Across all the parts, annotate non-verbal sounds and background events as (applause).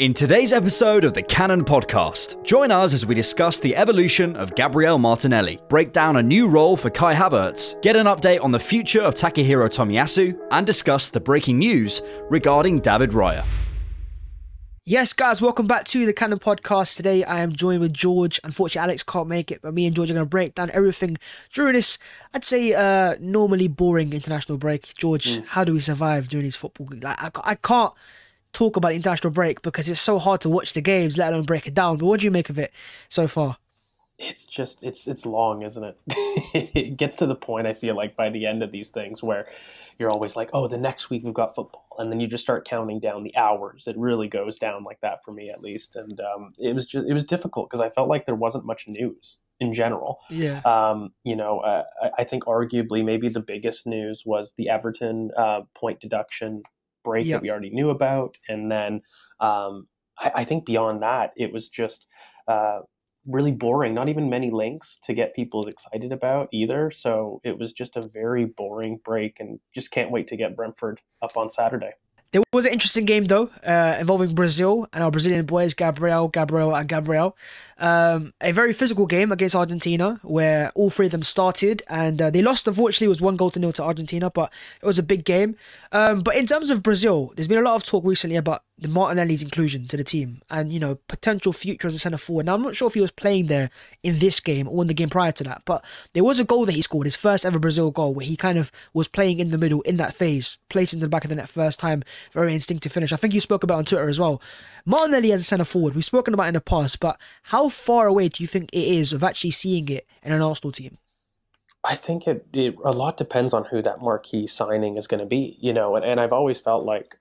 In today's episode of the Cannon Podcast, join us as we discuss the evolution of Gabriel Martinelli, break down a new role for Kai Havertz, get an update on the future of Takehiro Tomiyasu, and discuss the breaking news regarding David Raya. Yes, guys, welcome back to the Cannon Podcast. Today I am joined with George. Unfortunately, Alex can't make it, but me and George are going to break down everything during this, I'd say, uh, normally boring international break. George, mm. how do we survive during these football? Like, I, I can't talk about the international break because it's so hard to watch the games, let alone break it down. But what do you make of it so far? It's just it's it's long, isn't it? (laughs) it gets to the point I feel like by the end of these things where you're always like, oh, the next week we've got football, and then you just start counting down the hours. It really goes down like that for me, at least, and um, it was just it was difficult because I felt like there wasn't much news in general. Yeah. Um, you know, uh, I, I, think arguably maybe the biggest news was the Everton uh, point deduction break yep. that we already knew about. And then um, I, I, think beyond that, it was just uh, really boring. Not even many links to get people excited about either. So it was just a very boring break, and just can't wait to get Brentford up on Saturday. There was an interesting game though, uh, involving Brazil and our Brazilian boys, Gabriel, Gabriel, and Gabriel. Um, a very physical game against Argentina, where all three of them started, and uh, they lost. Unfortunately, it was one goal to nil to Argentina, but it was a big game. Um, but in terms of Brazil, there's been a lot of talk recently about the Martinelli's inclusion to the team and you know potential future as a centre forward. Now I'm not sure if he was playing there in this game or in the game prior to that, but there was a goal that he scored, his first ever Brazil goal, where he kind of was playing in the middle in that phase, placing the back of the net first time, very instinctive finish. I think you spoke about on Twitter as well. Martinelli as a centre forward, we've spoken about in the past, but how far away do you think it is of actually seeing it in an Arsenal team? I think it, it a lot depends on who that marquee signing is going to be, you know, and, and I've always felt like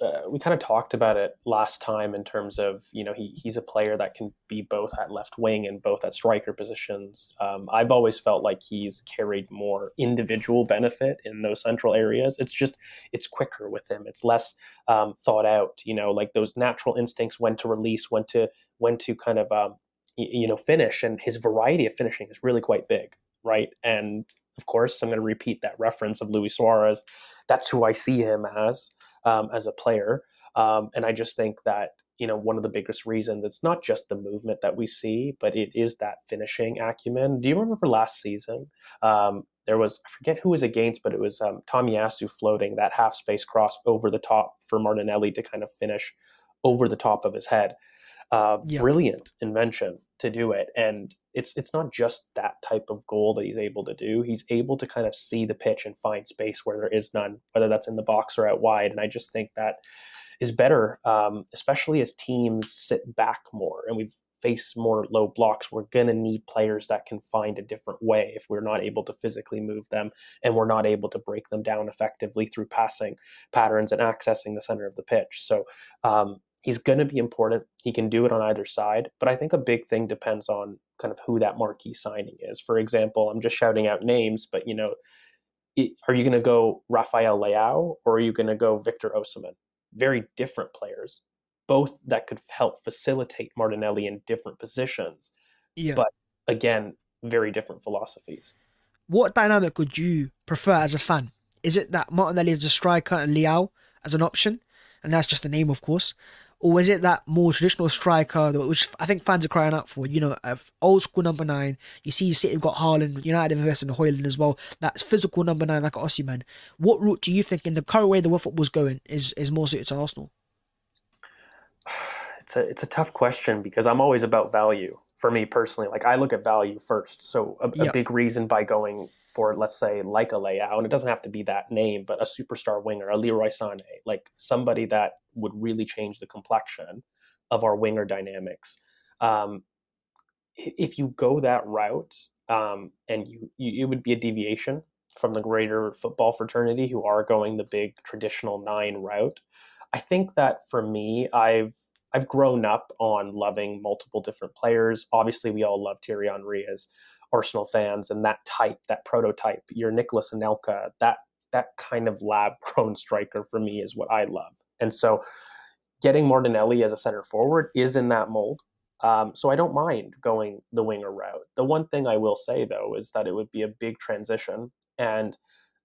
uh, we kind of talked about it last time in terms of you know he he's a player that can be both at left wing and both at striker positions. Um, I've always felt like he's carried more individual benefit in those central areas. It's just it's quicker with him. It's less um, thought out. You know, like those natural instincts when to release, when to when to kind of um, y- you know finish, and his variety of finishing is really quite big, right? And of course, I'm going to repeat that reference of Luis Suarez. That's who I see him as um, as a player. Um, and I just think that you know one of the biggest reasons it's not just the movement that we see, but it is that finishing acumen. Do you remember last season? Um, there was I forget who was against, but it was um, Tomiyasu floating that half space cross over the top for Martinelli to kind of finish over the top of his head. Uh, yeah. Brilliant invention to do it, and it's it's not just that type of goal that he's able to do. He's able to kind of see the pitch and find space where there is none, whether that's in the box or out wide. And I just think that is better, um, especially as teams sit back more and we've faced more low blocks. We're gonna need players that can find a different way if we're not able to physically move them and we're not able to break them down effectively through passing patterns and accessing the center of the pitch. So um, he's going to be important. He can do it on either side, but I think a big thing depends on kind of who that marquee signing is. For example, I'm just shouting out names, but you know, it, are you going to go Rafael Leao or are you going to go Victor Osimhen? Very different players, both that could help facilitate Martinelli in different positions. Yeah. But again, very different philosophies. What dynamic would you prefer as a fan? Is it that Martinelli is a striker and Leao as an option? And that's just the name, of course. Or is it that more traditional striker, which I think fans are crying out for? You know, old school number nine. You see, City have got Haaland, United invest in Højlund as well. That's physical number nine, like Osimhen. What route do you think, in the current way the world football's going, is is more suited to Arsenal? (sighs) It's a it's a tough question because I'm always about value for me personally. Like I look at value first. So a, a big reason by going for let's say like a Leao, and it doesn't have to be that name, but a superstar winger, a Leroy Sané, like somebody that would really change the complexion of our winger dynamics. Um, if you go that route, um, and you, you, it would be a deviation from the greater football fraternity who are going the big traditional nine route. I think that for me, I've I've grown up on loving multiple different players. Obviously, we all love Thierry Henry as Arsenal fans, and that type, that prototype, your Nicolas Anelka, that that kind of lab (laughs) grown striker for me is what I love. And so, getting Martinelli as a center forward is in that mold. Um, so I don't mind going the winger route. The one thing I will say though is that it would be a big transition, and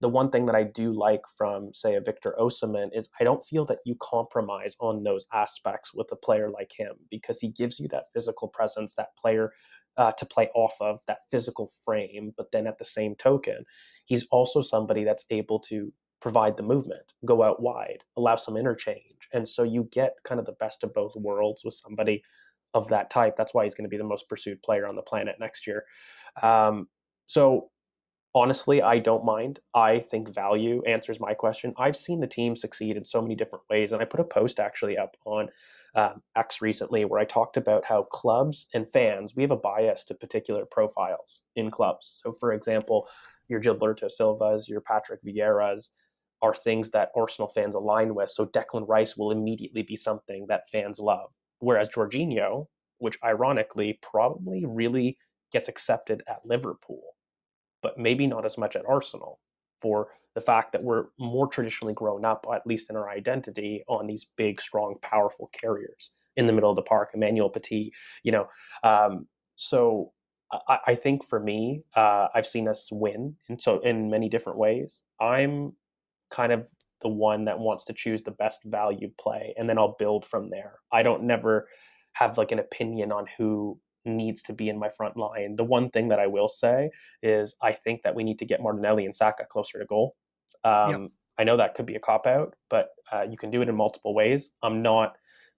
the one thing that I do like from, say, a Victor Osimhen is I don't feel that you compromise on those aspects with a player like him because he gives you that physical presence, that player uh, to play off of, that physical frame. But then at the same token, he's also somebody that's able to provide the movement, go out wide, allow some interchange. And so you get kind of the best of both worlds with somebody of that type. That's why he's going to be the most pursued player on the planet next year. Um, so honestly, I don't mind. I think value answers my question. I've seen the team succeed in so many different ways, and I put a post actually up on um, X recently where I talked about how clubs and fans we have a bias to particular profiles in clubs. So, for example, your Gilberto Silvas, your Patrick Vieira's are things that Arsenal fans align with. So Declan Rice will immediately be something that fans love. Whereas Jorginho, which ironically probably really gets accepted at Liverpool, but maybe not as much at Arsenal for the fact that we're more traditionally grown up, at least in our identity, on these big, strong, powerful carriers in the middle of the park, Emmanuel Petit, you know. Um, so I, I, think for me, uh, I've seen us win, and so in many different ways. I'm kind of the one that wants to choose the best value play, and then I'll build from there. I don't never have like an opinion on who needs to be in my front line. The one thing that I will say is I think that we need to get Martinelli and Saka closer to goal. Um, yep. I know that could be a cop out, but uh, you can do it in multiple ways. I'm not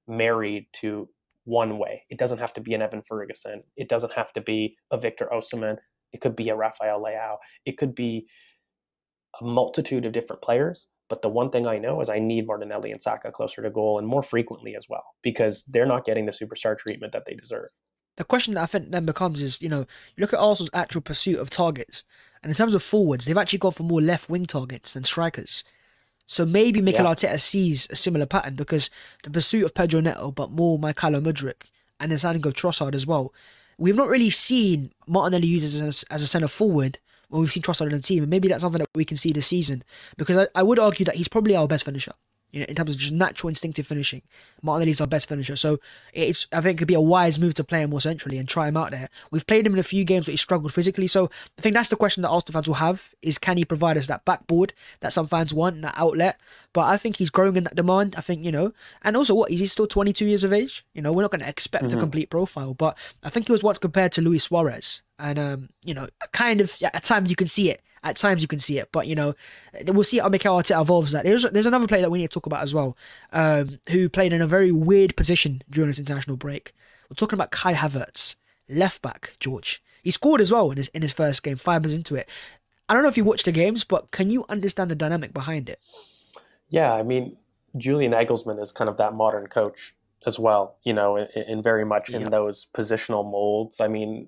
married to one way. It doesn't have to be an Evan Ferguson. It doesn't have to be a Victor Osimhen. It could be a Rafael Leao. It could be a multitude of different players. But the one thing I know is I need Martinelli and Saka closer to goal and more frequently as well because they're not getting the superstar treatment that they deserve the question that I think then becomes is, you know, you look at Arsenal's actual pursuit of targets, and in terms of forwards, they've actually gone for more left wing targets than strikers. So maybe Mikel yeah. Arteta sees a similar pattern because the pursuit of Pedro Neto, but more Mykhailo Mudryk, and the signing of Trossard as well. We've not really seen Martinelli used as a, as a centre forward when we've seen Trossard in the team, and maybe that's something that we can see this season because I, I would argue that he's probably our best finisher you know, in terms of just natural instinctive finishing. Martinelli's our best finisher. So it's I think it could be a wise move to play him more centrally and try him out there. We've played him in a few games where he struggled physically. So I think that's the question that Arsenal fans will have is can he provide us that backboard that some fans want, that outlet? But I think he's growing in that demand. I think, you know, and also what, is he still 22 years of age? You know, we're not going to expect mm-hmm. a complete profile, but I think he was what's compared to Luis Suarez. And, um, you know, kind of, at times you can see it at times you can see it, but you know, we'll see how Mikel Arteta evolves that. There's, there's another player that we need to talk about as well, um, who played in a very weird position during his international break. We're talking about Kai Havertz, left back, George. He scored as well in his in his first game, five minutes into it. I don't know if you watched the games, but can you understand the dynamic behind it? Yeah, I mean, Julian Nagelsmann is kind of that modern coach as well, you know, in, in very much in yep. those positional molds. I mean,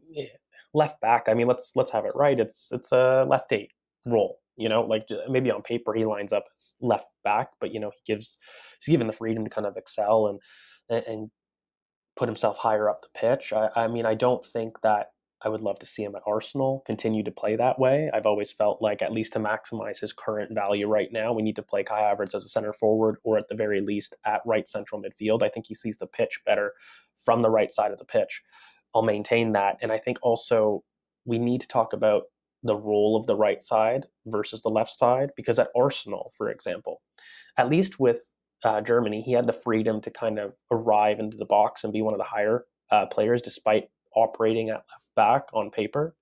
left back. I mean, let's let's have it right. It's it's a left eight role. You know, like maybe on paper he lines up as left back, but you know he gives he's given the freedom to kind of excel and and put himself higher up the pitch. I, I mean, I don't think that I would love to see him at Arsenal continue to play that way. I've always felt like, at least to maximize his current value right now, we need to play Kai Havertz as a center forward or at the very least at right central midfield. I think he sees the pitch better from the right side of the pitch. I'll maintain that. And I think also we need to talk about the role of the right side versus the left side because at Arsenal, for example, at least with uh, Germany, he had the freedom to kind of arrive into the box and be one of the higher uh, players despite operating at left back on paper.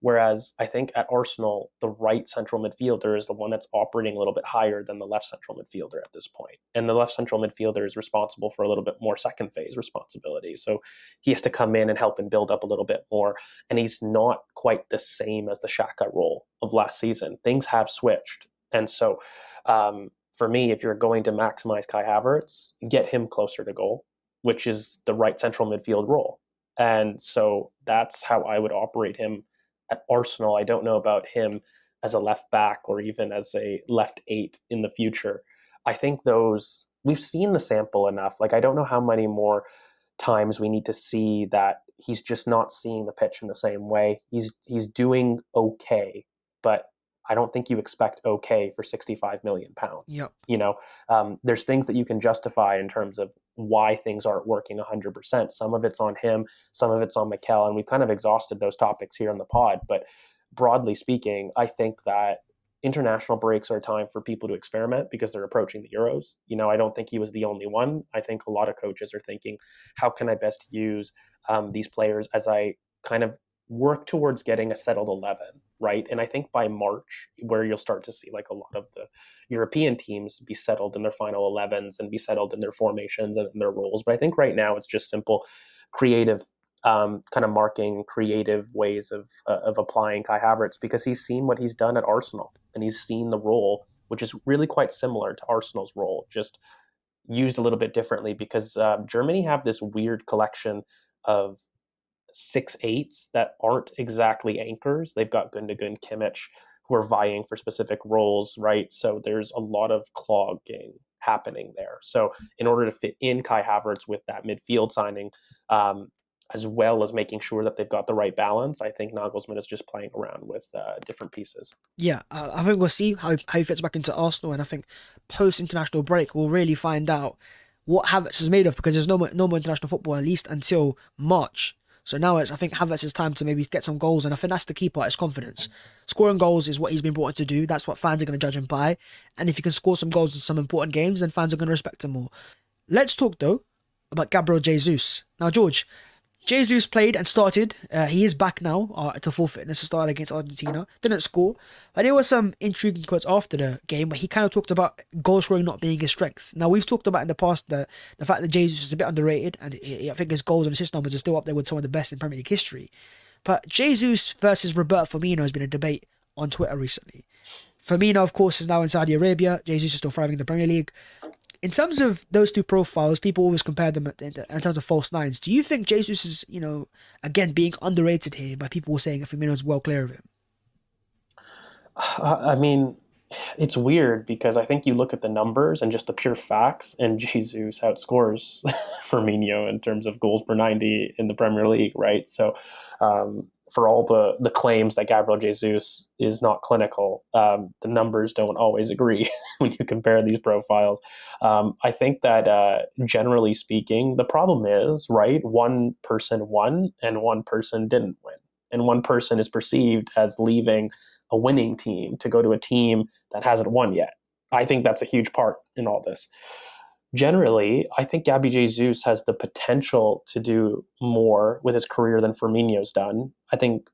Whereas I think at Arsenal, the right central midfielder is the one that's operating a little bit higher than the left central midfielder at this point. And the left central midfielder is responsible for a little bit more second phase responsibility. So he has to come in and help and build up a little bit more. And he's not quite the same as the Xhaka role of last season. Things have switched. And so um, for me, if you're going to maximize Kai Havertz, get him closer to goal, which is the right central midfield role. And so that's how I would operate him at Arsenal. I don't know about him as a left back or even as a left eight in the future. I think those we've seen the sample enough. Like I don't know how many more times we need to see that he's just not seeing the pitch in the same way. He's he's doing okay, but I don't think you expect okay for 65 million pounds. Yep. You know, um, there's things that you can justify in terms of why things aren't working 100%. Some of it's on him, some of it's on Mikel, and we've kind of exhausted those topics here on the pod. But broadly speaking, I think that international breaks are a time for people to experiment because they're approaching the Euros. You know, I don't think he was the only one. I think a lot of coaches are thinking, how can I best use um, these players as I kind of work towards getting a settled 11 right? And i think by march where you'll start to see like a lot of the european teams be settled in their final 11s and be settled in their formations and their roles. But i think right now it's just simple creative um, kind of marking creative ways of uh, of applying Kai Havertz because he's seen what he's done at Arsenal and he's seen the role, which is really quite similar to Arsenal's role, just used a little bit differently because uh, Germany have this weird collection of six eights that aren't exactly anchors. They've got Gundogan, Kimmich, who are vying for specific roles, right? So there's a lot of clogging happening there. So in order to fit in Kai Havertz with that midfield signing, um, as well as making sure that they've got the right balance, I think Nagelsmann is just playing around with uh, different pieces. Yeah, uh, I think we'll see how, how he fits back into Arsenal, and I think post international break we'll really find out what Havertz is made of because there's no more, no more international football at least until March. So now it's I think Havertz's time to maybe get some goals, and I think that's the key part is confidence. Scoring goals is what he's been brought to do. That's what fans are going to judge him by, and if he can score some goals in some important games, then fans are going to respect him more. Let's talk though about Gabriel Jesus. Now, George, Jesus played and started. Uh, he is back now uh, to full fitness to start against Argentina. Didn't score, but there were some intriguing quotes after the game where he kind of talked about goal scoring not being his strength. Now we've talked about in the past the the fact that Jesus is a bit underrated, and I think his goals and assist numbers are still up there with some of the best in Premier League history. But Jesus versus Roberto Firmino has been a debate on Twitter recently. Firmino, of course, is now in Saudi Arabia. Jesus is still thriving in the Premier League in terms of those two profiles, people always compare them in terms of false nines. Do you think Jesus is, you know, again being underrated here by people saying Firmino is well clear of him? I mean, it's weird because I think you look at the numbers and just the pure facts, and (laughs) Jesus outscores (laughs) Firmino in terms of goals per 90 in the Premier League, right? So, um, for all the the claims that Gabriel Jesus is not clinical, um, the numbers don't always agree (laughs) when you compare these profiles. Um, I think that uh, generally speaking, the problem is right. One person won and one person didn't win, and one person is perceived as leaving a winning team to go to a team that hasn't won yet. I think that's a huge part in all this generally, I think Gabby Jesus has the potential to do more with his career than Firmino's done. I think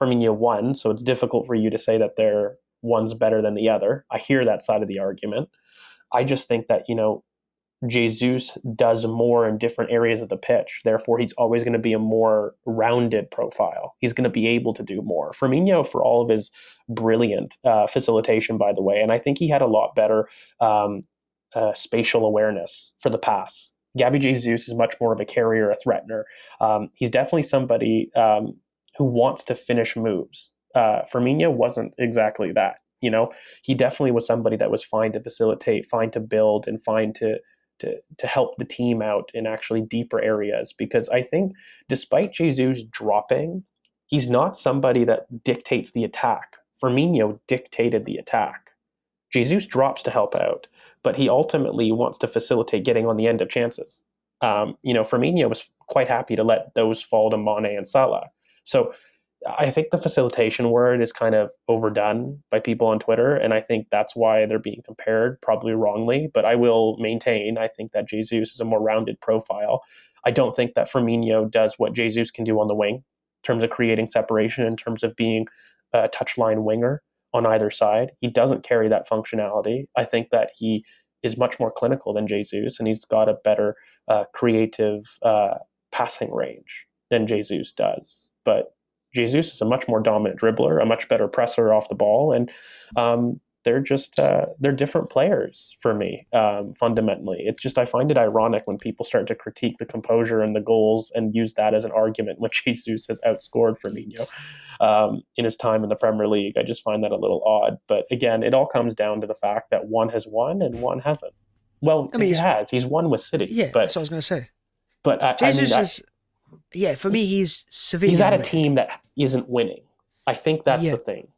Firmino won, so it's difficult for you to say that they're one's better than the other. I hear that side of the argument. I just think that, you know, Jesus does more in different areas of the pitch. Therefore, he's always going to be a more rounded profile. He's going to be able to do more. Firmino, for all of his brilliant uh, facilitation, by the way, and I think he had a lot better um, uh, spatial awareness for the pass. Gabby Jesus is much more of a carrier, a threatener. Um, he's definitely somebody um, who wants to finish moves. Uh, Firmino wasn't exactly that. You know, he definitely was somebody that was fine to facilitate, fine to build, and fine to to to help the team out in actually deeper areas. Because I think, despite Jesus dropping, he's not somebody that dictates the attack. Firmino dictated the attack. Jesus drops to help out, but he ultimately wants to facilitate getting on the end of chances. Um, you know, Firmino was quite happy to let those fall to Mane and Salah. So I think the facilitation word is kind of overdone by people on Twitter, and I think that's why they're being compared, probably wrongly. But I will maintain I think that Jesus is a more rounded profile. I don't think that Firmino does what Jesus can do on the wing in terms of creating separation, in terms of being a touchline winger on either side. He doesn't carry that functionality. I think that he is much more clinical than Jesus, and he's got a better uh, creative uh, passing range than Jesus does. But Jesus is a much more dominant dribbler, a much better presser off the ball, and um, they're just uh, they're different players for me um, fundamentally. It's just I find it ironic when people start to critique the composure and the goals and use that as an argument (laughs) when Jesus has outscored Firmino um, in his time in the Premier League. I just find that a little odd. But again, it all comes down to the fact that one has won and one hasn't. Well, I mean, he has. He's won with City. Yeah, but that's what I was going to say. but I, I mean, Jesus I- is, yeah, for me, he's severely. he's at a team that isn't winning. I think that's Yeah. the thing.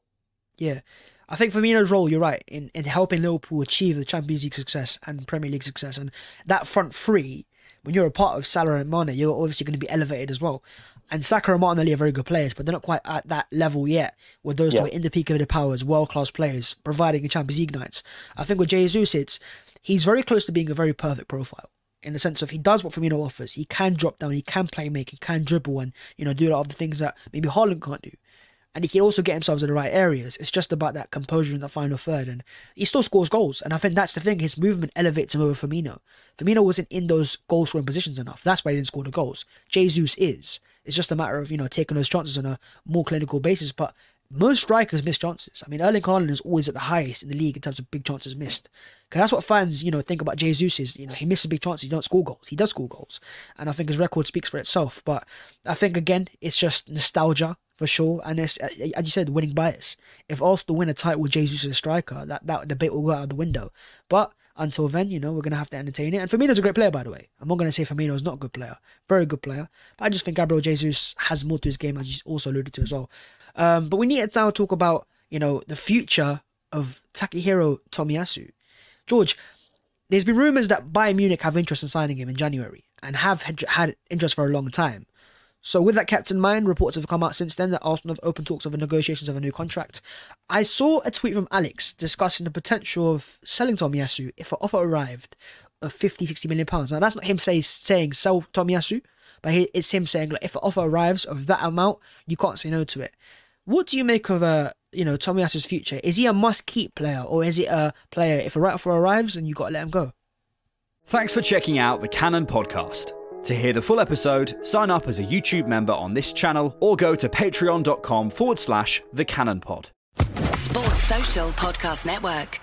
Yeah. I think Firmino's role, you're right, in, in helping Liverpool achieve the Champions League success and Premier League success. And that front three, when you're a part of Salah and Mane, you're obviously going to be elevated as well. And Saka and Martinelli are very good players, but they're not quite at that level yet, where those two are in the peak of their powers, world class players, providing the Champions League nights. I think with Jesus, it's he's very close to being a very perfect profile. In the sense of he does what Firmino offers. He can drop down, he can play make, he can dribble and, you know, do a lot of the things that maybe Haaland can't do and he can also get himself to the right areas. It's just about that composure in the final third, and he still scores goals. And I think that's the thing. His movement elevates him over Firmino. Firmino wasn't in those goal scoring positions enough. That's why he didn't score the goals. Jesus is. It's just a matter of you know taking those chances on a more clinical basis. But most strikers miss chances. I mean, Erling Haaland is always at the highest in the league in terms of big chances missed. Because that's what fans, you know, think about Jesus is, you know, he misses big chances, he don't score goals. He does score goals. And I think his record speaks for itself. But I think, again, it's just nostalgia for sure. And it's, as you said, winning bias. If Arsenal win a title with Jesus as a striker, that, that debate will go out of the window. But until then, you know, we're going to have to entertain it. And Firmino's a great player, by the way. I'm not going to say Firmino's not a good player. Very good player. But I just think Gabriel Jesus has more to his game, as you also alluded to as well. Um, but we need to now talk about, you know, the future of Takehiro Tomiyasu. George, there's been rumours that Bayern Munich have interest in signing him in January and have had interest for a long time. So, with that kept in mind, reports have come out since then that Arsenal have opened talks of negotiations of a new contract. I saw a tweet from Alex discussing the potential of selling Tomiyasu if an offer arrived of 50, 60 million pounds. Now, that's not him say, saying sell Tomiyasu, but he, it's him saying like if an offer arrives of that amount, you can't say no to it. What do you make of uh, you know Tomiyasu's future? Is he a must keep player or is it a player if a right offer arrives and you got to let him go? Thanks for checking out the Cannon podcast. To hear the full episode, sign up as a YouTube member on this channel or go to patreon.com forward slash the Cannon Pod. Sports Social Podcast Network.